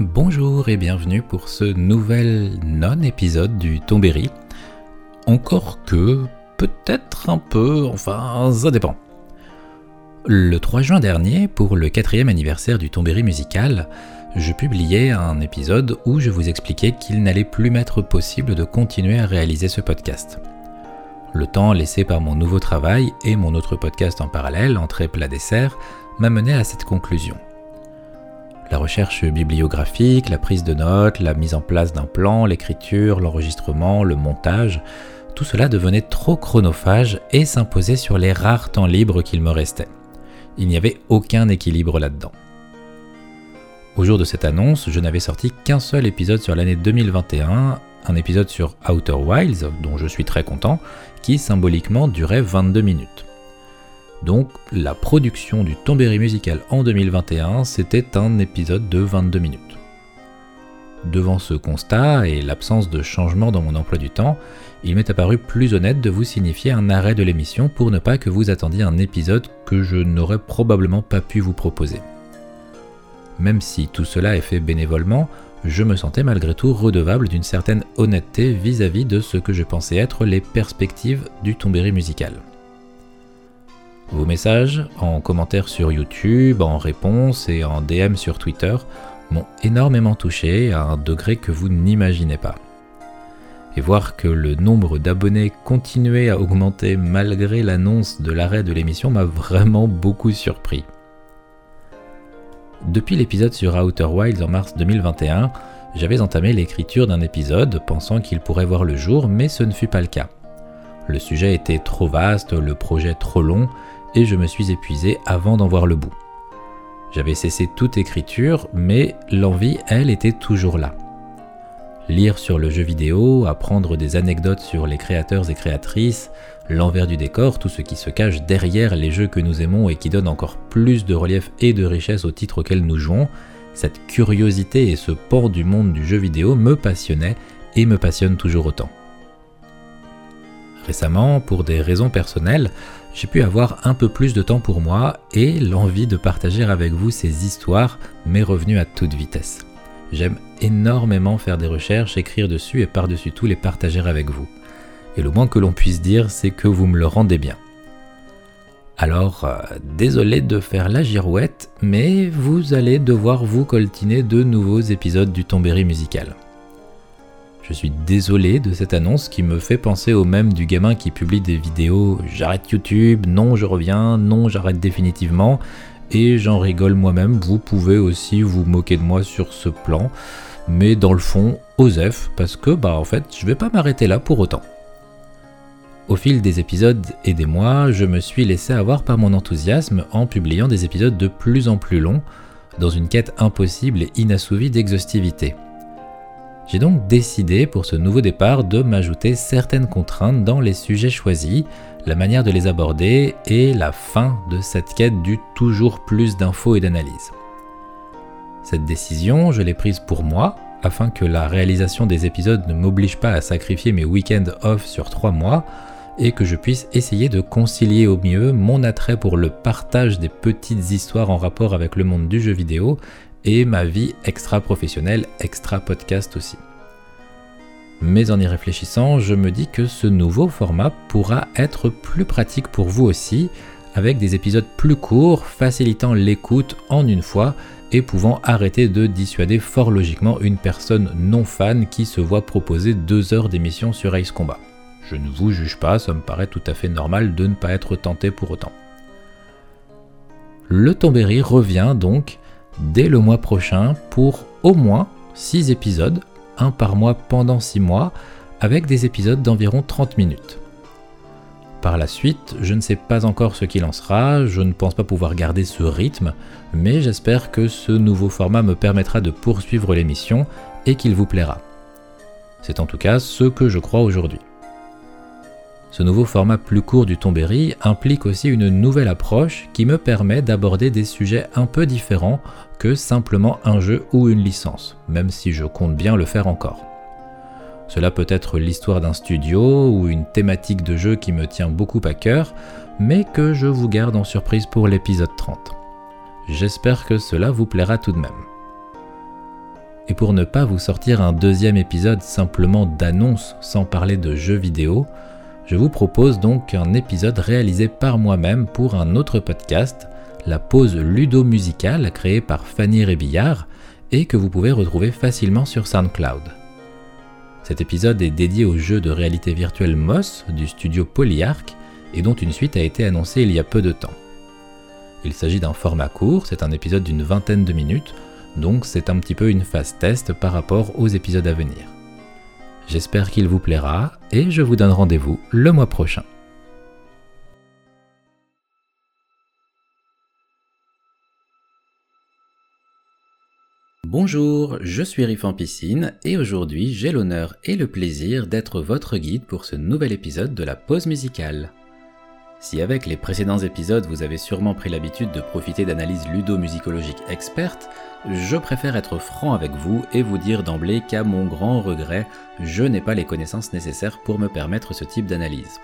Bonjour et bienvenue pour ce nouvel non-épisode du Tombéry. Encore que, peut-être un peu, enfin, ça dépend. Le 3 juin dernier, pour le quatrième anniversaire du Tombéry musical, je publiais un épisode où je vous expliquais qu'il n'allait plus m'être possible de continuer à réaliser ce podcast. Le temps laissé par mon nouveau travail et mon autre podcast en parallèle, Entrée plat dessert, m'a mené à cette conclusion. La recherche bibliographique, la prise de notes, la mise en place d'un plan, l'écriture, l'enregistrement, le montage, tout cela devenait trop chronophage et s'imposait sur les rares temps libres qu'il me restait. Il n'y avait aucun équilibre là-dedans. Au jour de cette annonce, je n'avais sorti qu'un seul épisode sur l'année 2021, un épisode sur Outer Wilds, dont je suis très content, qui symboliquement durait 22 minutes. Donc la production du Tombéry musical en 2021, c'était un épisode de 22 minutes. Devant ce constat et l'absence de changement dans mon emploi du temps, il m'est apparu plus honnête de vous signifier un arrêt de l'émission pour ne pas que vous attendiez un épisode que je n'aurais probablement pas pu vous proposer. Même si tout cela est fait bénévolement, je me sentais malgré tout redevable d'une certaine honnêteté vis-à-vis de ce que je pensais être les perspectives du Tombéry musical. Vos messages, en commentaire sur YouTube, en réponse et en DM sur Twitter, m'ont énormément touché à un degré que vous n'imaginez pas. Et voir que le nombre d'abonnés continuait à augmenter malgré l'annonce de l'arrêt de l'émission m'a vraiment beaucoup surpris. Depuis l'épisode sur Outer Wilds en mars 2021, j'avais entamé l'écriture d'un épisode pensant qu'il pourrait voir le jour, mais ce ne fut pas le cas. Le sujet était trop vaste, le projet trop long, et je me suis épuisé avant d'en voir le bout. J'avais cessé toute écriture, mais l'envie, elle, était toujours là. Lire sur le jeu vidéo, apprendre des anecdotes sur les créateurs et créatrices, l'envers du décor, tout ce qui se cache derrière les jeux que nous aimons et qui donne encore plus de relief et de richesse au titre auquel nous jouons, cette curiosité et ce port du monde du jeu vidéo me passionnaient et me passionnent toujours autant. Récemment, pour des raisons personnelles, j'ai pu avoir un peu plus de temps pour moi et l'envie de partager avec vous ces histoires m'est revenue à toute vitesse. J'aime énormément faire des recherches, écrire dessus et par-dessus tout les partager avec vous. Et le moins que l'on puisse dire, c'est que vous me le rendez bien. Alors, euh, désolé de faire la girouette, mais vous allez devoir vous coltiner de nouveaux épisodes du Tombéry musical. Je suis désolé de cette annonce qui me fait penser au même du gamin qui publie des vidéos J'arrête YouTube, non je reviens, non j'arrête définitivement, et j'en rigole moi-même, vous pouvez aussi vous moquer de moi sur ce plan, mais dans le fond, Osef, parce que bah en fait je vais pas m'arrêter là pour autant. Au fil des épisodes et des mois, je me suis laissé avoir par mon enthousiasme en publiant des épisodes de plus en plus longs, dans une quête impossible et inassouvie d'exhaustivité. J'ai donc décidé pour ce nouveau départ de m'ajouter certaines contraintes dans les sujets choisis, la manière de les aborder et la fin de cette quête du toujours plus d'infos et d'analyses. Cette décision, je l'ai prise pour moi, afin que la réalisation des épisodes ne m'oblige pas à sacrifier mes week-ends off sur trois mois, et que je puisse essayer de concilier au mieux mon attrait pour le partage des petites histoires en rapport avec le monde du jeu vidéo et ma vie extra-professionnelle, extra-podcast aussi. Mais en y réfléchissant, je me dis que ce nouveau format pourra être plus pratique pour vous aussi, avec des épisodes plus courts, facilitant l'écoute en une fois et pouvant arrêter de dissuader fort logiquement une personne non fan qui se voit proposer deux heures d'émission sur Ace Combat. Je ne vous juge pas, ça me paraît tout à fait normal de ne pas être tenté pour autant. Le Tombéry revient donc dès le mois prochain pour au moins 6 épisodes, un par mois pendant 6 mois, avec des épisodes d'environ 30 minutes. Par la suite, je ne sais pas encore ce qu'il en sera, je ne pense pas pouvoir garder ce rythme, mais j'espère que ce nouveau format me permettra de poursuivre l'émission et qu'il vous plaira. C'est en tout cas ce que je crois aujourd'hui. Ce nouveau format plus court du Tombéry implique aussi une nouvelle approche qui me permet d'aborder des sujets un peu différents que simplement un jeu ou une licence, même si je compte bien le faire encore. Cela peut être l'histoire d'un studio ou une thématique de jeu qui me tient beaucoup à cœur, mais que je vous garde en surprise pour l'épisode 30. J'espère que cela vous plaira tout de même. Et pour ne pas vous sortir un deuxième épisode simplement d'annonce sans parler de jeux vidéo, je vous propose donc un épisode réalisé par moi-même pour un autre podcast, la pause ludo-musicale créée par Fanny Rébillard et que vous pouvez retrouver facilement sur SoundCloud. Cet épisode est dédié au jeu de réalité virtuelle Moss du studio Polyarch et dont une suite a été annoncée il y a peu de temps. Il s'agit d'un format court, c'est un épisode d'une vingtaine de minutes, donc c'est un petit peu une phase test par rapport aux épisodes à venir. J'espère qu'il vous plaira et je vous donne rendez-vous le mois prochain. Bonjour, je suis Riff en piscine et aujourd'hui j'ai l'honneur et le plaisir d'être votre guide pour ce nouvel épisode de la pause musicale. Si avec les précédents épisodes vous avez sûrement pris l'habitude de profiter d'analyses ludo-musicologiques expertes, je préfère être franc avec vous et vous dire d'emblée qu'à mon grand regret, je n'ai pas les connaissances nécessaires pour me permettre ce type d'analyse.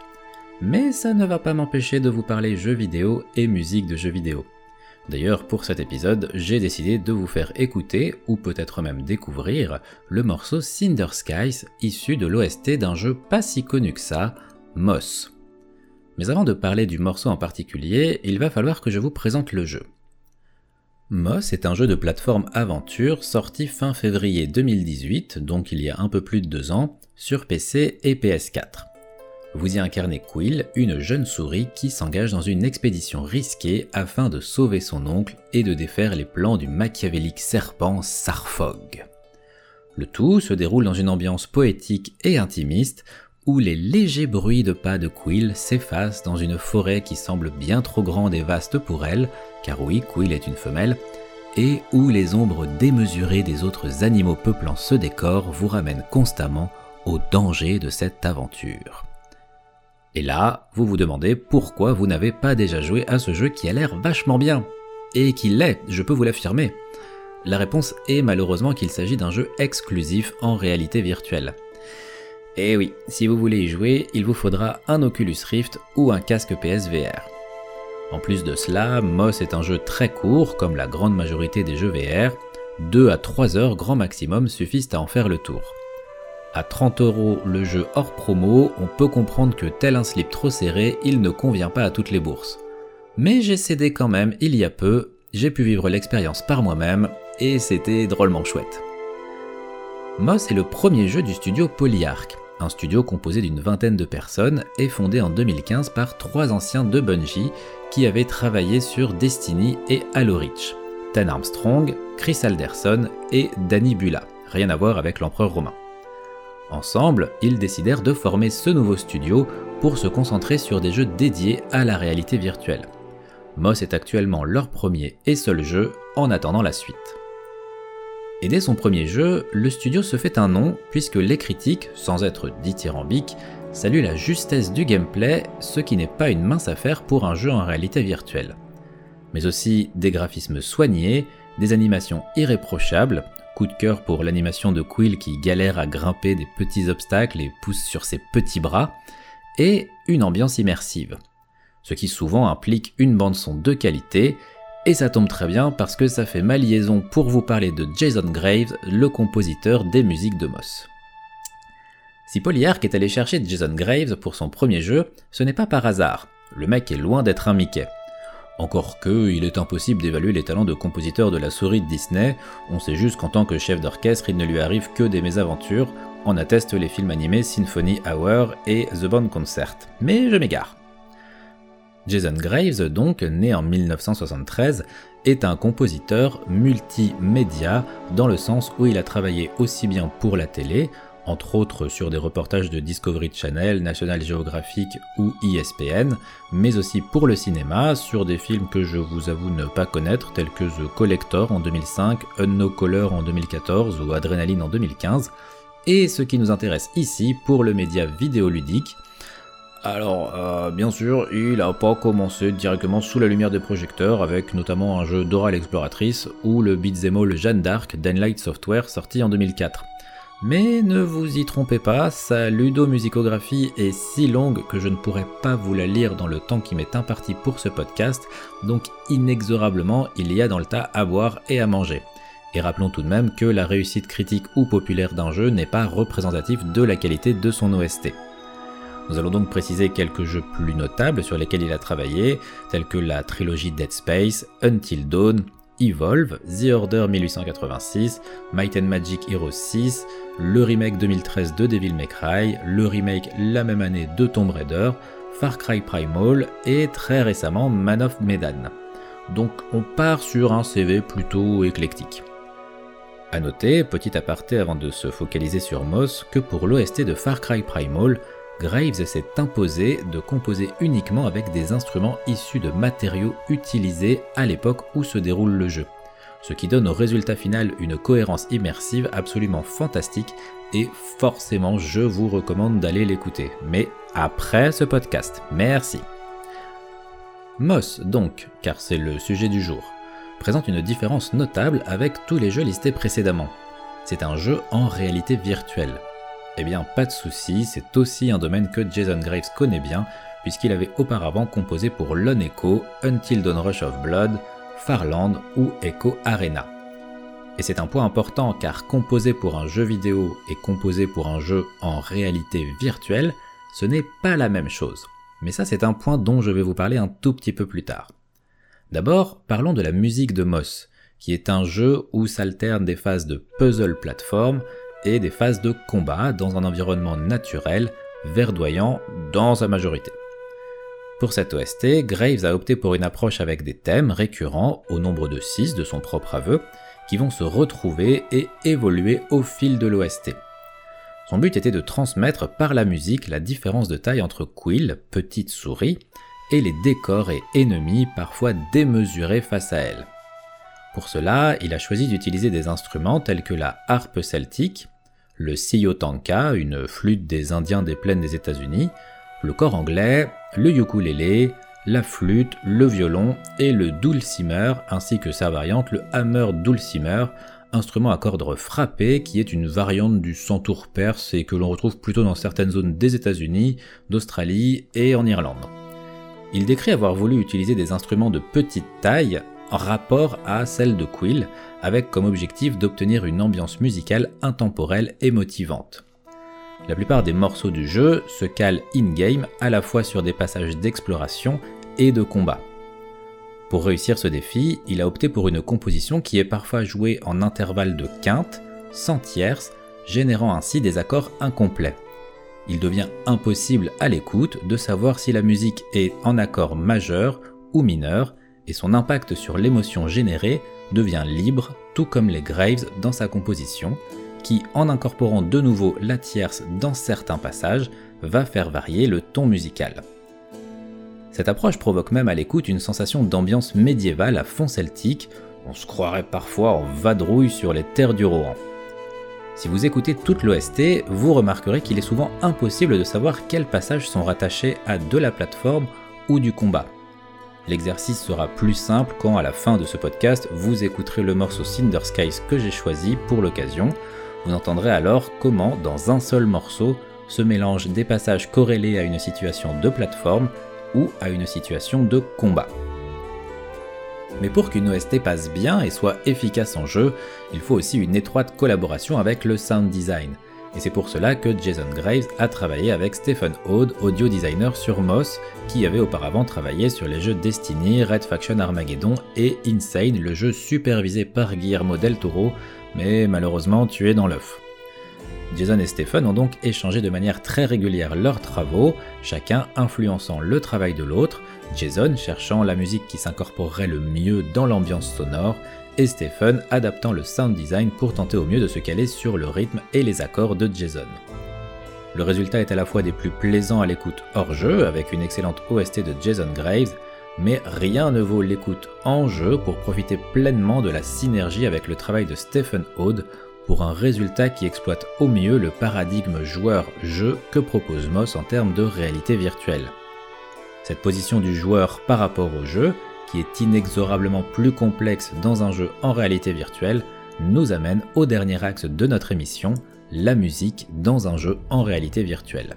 Mais ça ne va pas m'empêcher de vous parler jeux vidéo et musique de jeux vidéo. D'ailleurs, pour cet épisode, j'ai décidé de vous faire écouter, ou peut-être même découvrir, le morceau Cinder Skies, issu de l'OST d'un jeu pas si connu que ça, Moss. Mais avant de parler du morceau en particulier, il va falloir que je vous présente le jeu. Moss est un jeu de plateforme aventure sorti fin février 2018, donc il y a un peu plus de deux ans, sur PC et PS4. Vous y incarnez Quill, une jeune souris qui s'engage dans une expédition risquée afin de sauver son oncle et de défaire les plans du machiavélique serpent Sarfog. Le tout se déroule dans une ambiance poétique et intimiste où les légers bruits de pas de Quill s'effacent dans une forêt qui semble bien trop grande et vaste pour elle, car oui, Quill est une femelle, et où les ombres démesurées des autres animaux peuplant ce décor vous ramènent constamment au danger de cette aventure. Et là, vous vous demandez pourquoi vous n'avez pas déjà joué à ce jeu qui a l'air vachement bien. Et qui l'est, je peux vous l'affirmer. La réponse est malheureusement qu'il s'agit d'un jeu exclusif en réalité virtuelle. Et eh oui, si vous voulez y jouer, il vous faudra un Oculus Rift ou un casque PSVR. En plus de cela, Moss est un jeu très court, comme la grande majorité des jeux VR, 2 à 3 heures grand maximum suffisent à en faire le tour. À 30 euros le jeu hors promo, on peut comprendre que tel un slip trop serré, il ne convient pas à toutes les bourses. Mais j'ai cédé quand même il y a peu, j'ai pu vivre l'expérience par moi-même, et c'était drôlement chouette. Moss est le premier jeu du studio Polyarch, un studio composé d'une vingtaine de personnes et fondé en 2015 par trois anciens de Bungie qui avaient travaillé sur Destiny et Halo Reach. Ten Armstrong, Chris Alderson et Danny Bula, rien à voir avec l'empereur romain. Ensemble, ils décidèrent de former ce nouveau studio pour se concentrer sur des jeux dédiés à la réalité virtuelle. Moss est actuellement leur premier et seul jeu en attendant la suite. Et dès son premier jeu, le studio se fait un nom puisque les critiques, sans être dithyrambiques, saluent la justesse du gameplay, ce qui n'est pas une mince affaire pour un jeu en réalité virtuelle. Mais aussi des graphismes soignés, des animations irréprochables, coup de cœur pour l'animation de Quill qui galère à grimper des petits obstacles et pousse sur ses petits bras, et une ambiance immersive. Ce qui souvent implique une bande son de qualité, et ça tombe très bien parce que ça fait ma liaison pour vous parler de Jason Graves, le compositeur des musiques de Moss. Si Polyarch est allé chercher Jason Graves pour son premier jeu, ce n'est pas par hasard. Le mec est loin d'être un Mickey. Encore que, il est impossible d'évaluer les talents de compositeur de la souris de Disney, on sait juste qu'en tant que chef d'orchestre, il ne lui arrive que des mésaventures, en attestent les films animés Symphony Hour et The Band Concert. Mais je m'égare. Jason Graves, donc né en 1973, est un compositeur multimédia dans le sens où il a travaillé aussi bien pour la télé, entre autres sur des reportages de Discovery Channel, National Geographic ou ESPN, mais aussi pour le cinéma, sur des films que je vous avoue ne pas connaître, tels que The Collector en 2005, Unknown Color en 2014 ou Adrenaline en 2015, et ce qui nous intéresse ici pour le média vidéoludique, alors, euh, bien sûr, il n'a pas commencé directement sous la lumière des projecteurs, avec notamment un jeu d'oral exploratrice ou le beat'em all Jeanne d'Arc d'Enlight Software sorti en 2004. Mais ne vous y trompez pas, sa ludomusicographie est si longue que je ne pourrais pas vous la lire dans le temps qui m'est imparti pour ce podcast, donc inexorablement il y a dans le tas à boire et à manger. Et rappelons tout de même que la réussite critique ou populaire d'un jeu n'est pas représentative de la qualité de son OST. Nous allons donc préciser quelques jeux plus notables sur lesquels il a travaillé, tels que la trilogie Dead Space, Until Dawn, Evolve, The Order 1886, Might and Magic Heroes 6, le remake 2013 de Devil May Cry, le remake la même année de Tomb Raider, Far Cry Primal et très récemment Man of Medan. Donc on part sur un CV plutôt éclectique. A noter, petit aparté avant de se focaliser sur Moss, que pour l'OST de Far Cry Primal, Graves s'est imposé de composer uniquement avec des instruments issus de matériaux utilisés à l'époque où se déroule le jeu, ce qui donne au résultat final une cohérence immersive absolument fantastique et forcément je vous recommande d'aller l'écouter, mais après ce podcast. Merci. Moss donc, car c'est le sujet du jour, présente une différence notable avec tous les jeux listés précédemment. C'est un jeu en réalité virtuelle. Eh bien, pas de souci, c'est aussi un domaine que Jason Graves connaît bien, puisqu'il avait auparavant composé pour Lone Echo, Until Dawn Rush of Blood, Farland ou Echo Arena. Et c'est un point important car composer pour un jeu vidéo et composer pour un jeu en réalité virtuelle, ce n'est pas la même chose. Mais ça c'est un point dont je vais vous parler un tout petit peu plus tard. D'abord, parlons de la musique de Moss, qui est un jeu où s'alternent des phases de puzzle plateforme et des phases de combat dans un environnement naturel, verdoyant dans sa majorité. Pour cette OST, Graves a opté pour une approche avec des thèmes récurrents, au nombre de 6 de son propre aveu, qui vont se retrouver et évoluer au fil de l'OST. Son but était de transmettre par la musique la différence de taille entre Quill, petite souris, et les décors et ennemis parfois démesurés face à elle. Pour cela, il a choisi d'utiliser des instruments tels que la harpe celtique, le siyotanka, une flûte des Indiens des plaines des États-Unis, le cor anglais, le ukulélé, la flûte, le violon et le dulcimer, ainsi que sa variante, le hammer dulcimer, instrument à cordes frappées qui est une variante du santour perse et que l'on retrouve plutôt dans certaines zones des États-Unis, d'Australie et en Irlande. Il décrit avoir voulu utiliser des instruments de petite taille rapport à celle de Quill, avec comme objectif d'obtenir une ambiance musicale intemporelle et motivante. La plupart des morceaux du jeu se calent in-game à la fois sur des passages d'exploration et de combat. Pour réussir ce défi, il a opté pour une composition qui est parfois jouée en intervalles de quinte, sans tierces, générant ainsi des accords incomplets. Il devient impossible à l'écoute de savoir si la musique est en accord majeur ou mineur, et son impact sur l'émotion générée devient libre, tout comme les Graves dans sa composition, qui, en incorporant de nouveau la tierce dans certains passages, va faire varier le ton musical. Cette approche provoque même à l'écoute une sensation d'ambiance médiévale à fond celtique, on se croirait parfois en vadrouille sur les terres du Rohan. Si vous écoutez toute l'OST, vous remarquerez qu'il est souvent impossible de savoir quels passages sont rattachés à de la plateforme ou du combat. L'exercice sera plus simple quand à la fin de ce podcast vous écouterez le morceau Cinder Skies que j'ai choisi pour l'occasion. Vous entendrez alors comment dans un seul morceau se mélangent des passages corrélés à une situation de plateforme ou à une situation de combat. Mais pour qu'une OST passe bien et soit efficace en jeu, il faut aussi une étroite collaboration avec le sound design et c'est pour cela que Jason Graves a travaillé avec Stephen Ode, audio designer sur Moss, qui avait auparavant travaillé sur les jeux Destiny, Red Faction Armageddon et Insane, le jeu supervisé par Guillermo del Toro, mais malheureusement tué dans l'œuf. Jason et Stephen ont donc échangé de manière très régulière leurs travaux, chacun influençant le travail de l'autre, Jason cherchant la musique qui s'incorporerait le mieux dans l'ambiance sonore, et Stephen adaptant le sound design pour tenter au mieux de se caler sur le rythme et les accords de Jason. Le résultat est à la fois des plus plaisants à l'écoute hors jeu, avec une excellente OST de Jason Graves, mais rien ne vaut l'écoute en jeu pour profiter pleinement de la synergie avec le travail de Stephen Ode pour un résultat qui exploite au mieux le paradigme joueur-jeu que propose Moss en termes de réalité virtuelle. Cette position du joueur par rapport au jeu est inexorablement plus complexe dans un jeu en réalité virtuelle, nous amène au dernier axe de notre émission, la musique dans un jeu en réalité virtuelle.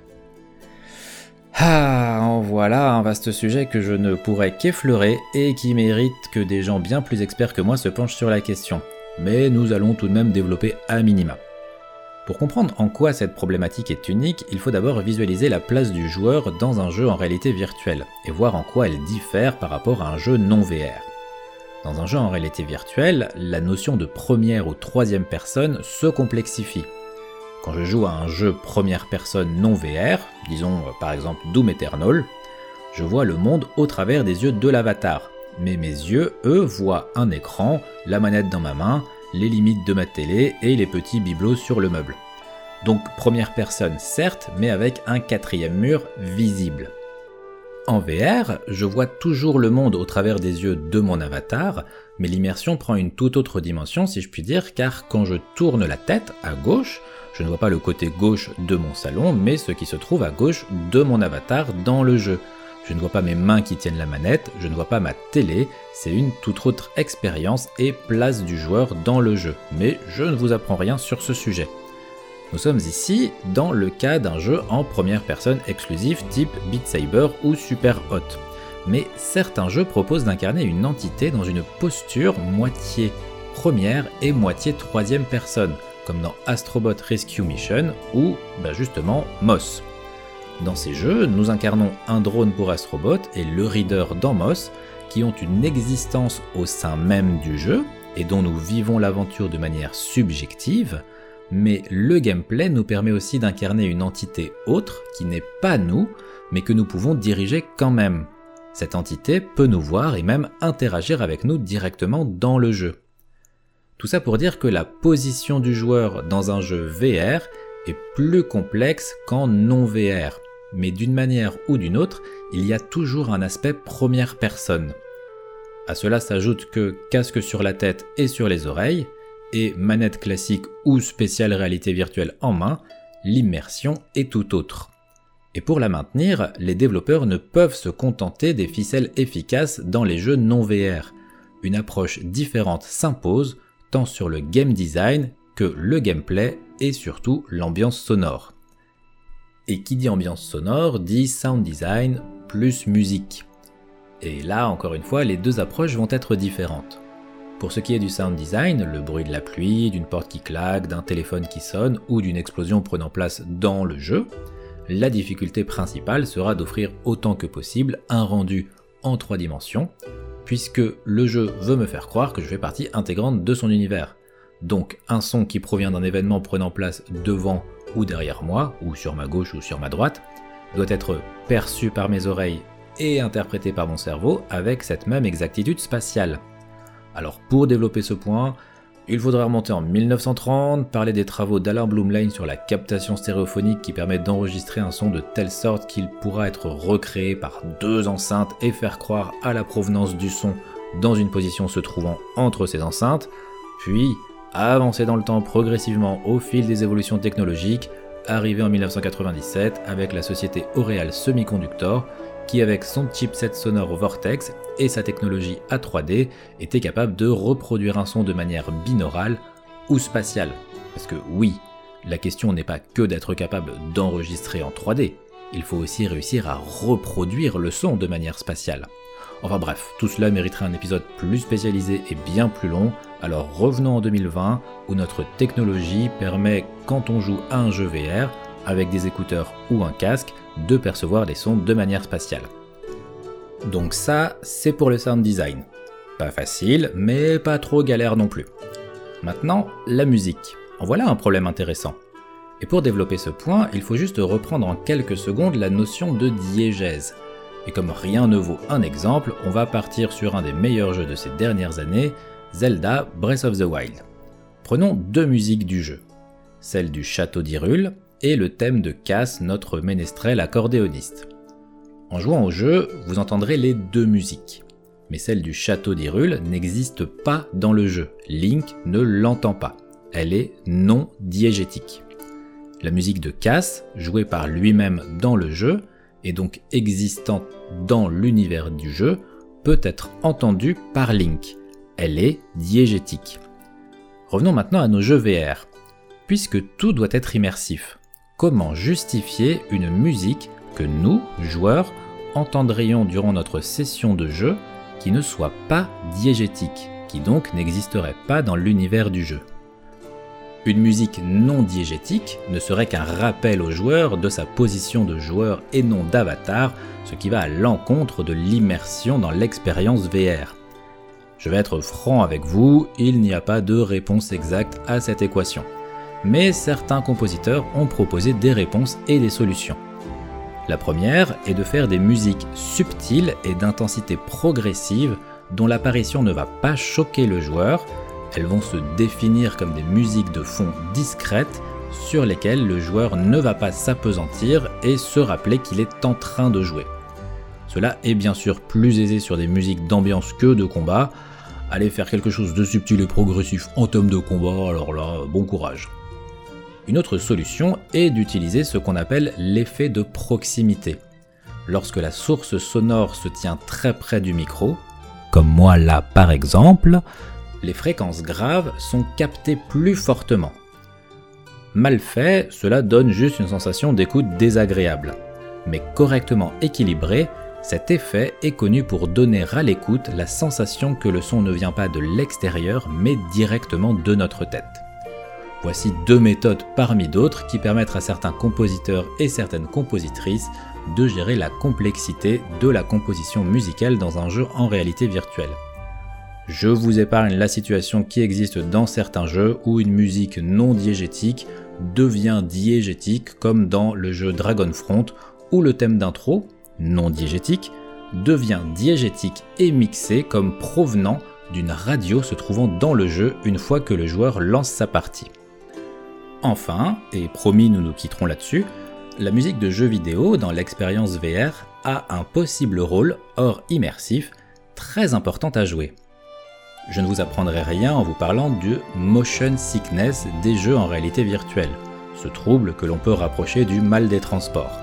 Ah, en voilà un vaste sujet que je ne pourrais qu'effleurer et qui mérite que des gens bien plus experts que moi se penchent sur la question. mais nous allons tout de même développer un minima. Pour comprendre en quoi cette problématique est unique, il faut d'abord visualiser la place du joueur dans un jeu en réalité virtuelle, et voir en quoi elle diffère par rapport à un jeu non VR. Dans un jeu en réalité virtuelle, la notion de première ou troisième personne se complexifie. Quand je joue à un jeu première personne non VR, disons par exemple Doom Eternal, je vois le monde au travers des yeux de l'avatar, mais mes yeux, eux, voient un écran, la manette dans ma main, les limites de ma télé et les petits bibelots sur le meuble. Donc première personne certes, mais avec un quatrième mur visible. En VR, je vois toujours le monde au travers des yeux de mon avatar, mais l'immersion prend une toute autre dimension si je puis dire, car quand je tourne la tête à gauche, je ne vois pas le côté gauche de mon salon, mais ce qui se trouve à gauche de mon avatar dans le jeu. Je ne vois pas mes mains qui tiennent la manette, je ne vois pas ma télé, c'est une toute autre expérience et place du joueur dans le jeu. Mais je ne vous apprends rien sur ce sujet. Nous sommes ici dans le cas d'un jeu en première personne exclusif type Beat Saber ou Super Hot. Mais certains jeux proposent d'incarner une entité dans une posture moitié première et moitié troisième personne, comme dans Astrobot Rescue Mission ou bah justement Moss. Dans ces jeux, nous incarnons un drone pour Astrobot et le Reader dans Moss, qui ont une existence au sein même du jeu et dont nous vivons l'aventure de manière subjective, mais le gameplay nous permet aussi d'incarner une entité autre qui n'est pas nous, mais que nous pouvons diriger quand même. Cette entité peut nous voir et même interagir avec nous directement dans le jeu. Tout ça pour dire que la position du joueur dans un jeu VR est plus complexe qu'en non VR, mais d'une manière ou d'une autre, il y a toujours un aspect première personne. À cela s'ajoute que casque sur la tête et sur les oreilles, et manette classique ou spéciale réalité virtuelle en main, l'immersion est tout autre. Et pour la maintenir, les développeurs ne peuvent se contenter des ficelles efficaces dans les jeux non VR. Une approche différente s'impose, tant sur le game design que le gameplay et surtout l'ambiance sonore. Et qui dit ambiance sonore dit sound design plus musique. Et là, encore une fois, les deux approches vont être différentes. Pour ce qui est du sound design, le bruit de la pluie, d'une porte qui claque, d'un téléphone qui sonne ou d'une explosion prenant place dans le jeu, la difficulté principale sera d'offrir autant que possible un rendu en trois dimensions, puisque le jeu veut me faire croire que je fais partie intégrante de son univers. Donc un son qui provient d'un événement prenant place devant ou derrière moi, ou sur ma gauche ou sur ma droite, doit être perçu par mes oreilles et interprété par mon cerveau avec cette même exactitude spatiale. Alors pour développer ce point, il faudra remonter en 1930, parler des travaux d'Alain Blumlein sur la captation stéréophonique qui permet d'enregistrer un son de telle sorte qu'il pourra être recréé par deux enceintes et faire croire à la provenance du son dans une position se trouvant entre ces enceintes, puis avancer dans le temps progressivement au fil des évolutions technologiques, arrivé en 1997 avec la société Aureal Semiconductor qui avec son chipset sonore Vortex et sa technologie A3D était capable de reproduire un son de manière binaurale ou spatiale. Parce que oui, la question n'est pas que d'être capable d'enregistrer en 3D, il faut aussi réussir à reproduire le son de manière spatiale. Enfin bref, tout cela mériterait un épisode plus spécialisé et bien plus long, alors revenons en 2020 où notre technologie permet, quand on joue à un jeu VR, avec des écouteurs ou un casque, de percevoir des sons de manière spatiale. Donc ça, c'est pour le sound design. Pas facile, mais pas trop galère non plus. Maintenant, la musique. En voilà un problème intéressant. Et pour développer ce point, il faut juste reprendre en quelques secondes la notion de diégèse. Et comme rien ne vaut un exemple, on va partir sur un des meilleurs jeux de ces dernières années, Zelda Breath of the Wild. Prenons deux musiques du jeu. Celle du château d'Hyrule et le thème de Cass, notre ménestrel accordéoniste. En jouant au jeu, vous entendrez les deux musiques. Mais celle du château d'Hyrule n'existe pas dans le jeu. Link ne l'entend pas. Elle est non diégétique. La musique de Cass, jouée par lui-même dans le jeu, et donc existante dans l'univers du jeu, peut être entendue par Link. Elle est diégétique. Revenons maintenant à nos jeux VR. Puisque tout doit être immersif, comment justifier une musique que nous, joueurs, entendrions durant notre session de jeu qui ne soit pas diégétique qui donc n'existerait pas dans l'univers du jeu? Une musique non diégétique ne serait qu'un rappel au joueur de sa position de joueur et non d'avatar, ce qui va à l'encontre de l'immersion dans l'expérience VR. Je vais être franc avec vous, il n'y a pas de réponse exacte à cette équation. Mais certains compositeurs ont proposé des réponses et des solutions. La première est de faire des musiques subtiles et d'intensité progressive dont l'apparition ne va pas choquer le joueur, elles vont se définir comme des musiques de fond discrètes sur lesquelles le joueur ne va pas s'apesantir et se rappeler qu'il est en train de jouer. Cela est bien sûr plus aisé sur des musiques d'ambiance que de combat. Allez faire quelque chose de subtil et progressif en tome de combat, alors là, bon courage. Une autre solution est d'utiliser ce qu'on appelle l'effet de proximité. Lorsque la source sonore se tient très près du micro, comme moi là par exemple, les fréquences graves sont captées plus fortement. Mal fait, cela donne juste une sensation d'écoute désagréable. Mais correctement équilibré, cet effet est connu pour donner à l'écoute la sensation que le son ne vient pas de l'extérieur mais directement de notre tête. Voici deux méthodes parmi d'autres qui permettent à certains compositeurs et certaines compositrices de gérer la complexité de la composition musicale dans un jeu en réalité virtuelle. Je vous épargne la situation qui existe dans certains jeux où une musique non diégétique devient diégétique comme dans le jeu Dragonfront où le thème d'intro, non diégétique, devient diégétique et mixé comme provenant d'une radio se trouvant dans le jeu une fois que le joueur lance sa partie. Enfin, et promis nous nous quitterons là-dessus, la musique de jeux vidéo dans l'expérience VR a un possible rôle, hors immersif, très important à jouer. Je ne vous apprendrai rien en vous parlant du motion sickness des jeux en réalité virtuelle, ce trouble que l'on peut rapprocher du mal des transports.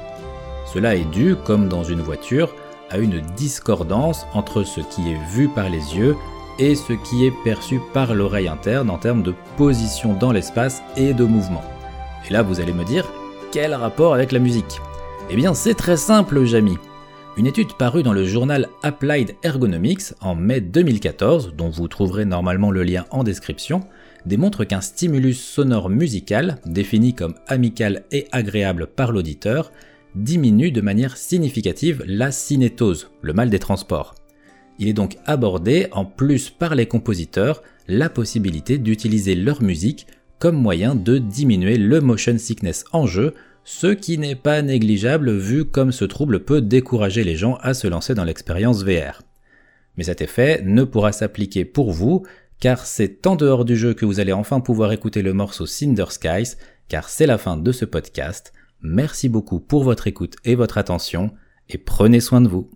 Cela est dû, comme dans une voiture, à une discordance entre ce qui est vu par les yeux et ce qui est perçu par l'oreille interne en termes de position dans l'espace et de mouvement. Et là, vous allez me dire, quel rapport avec la musique? Eh bien, c'est très simple, Jamy. Une étude parue dans le journal Applied Ergonomics en mai 2014, dont vous trouverez normalement le lien en description, démontre qu'un stimulus sonore musical, défini comme amical et agréable par l'auditeur, diminue de manière significative la cinétose, le mal des transports. Il est donc abordé en plus par les compositeurs la possibilité d'utiliser leur musique comme moyen de diminuer le motion sickness en jeu, ce qui n'est pas négligeable vu comme ce trouble peut décourager les gens à se lancer dans l'expérience VR. Mais cet effet ne pourra s'appliquer pour vous, car c'est en dehors du jeu que vous allez enfin pouvoir écouter le morceau Cinder Skies, car c'est la fin de ce podcast. Merci beaucoup pour votre écoute et votre attention, et prenez soin de vous.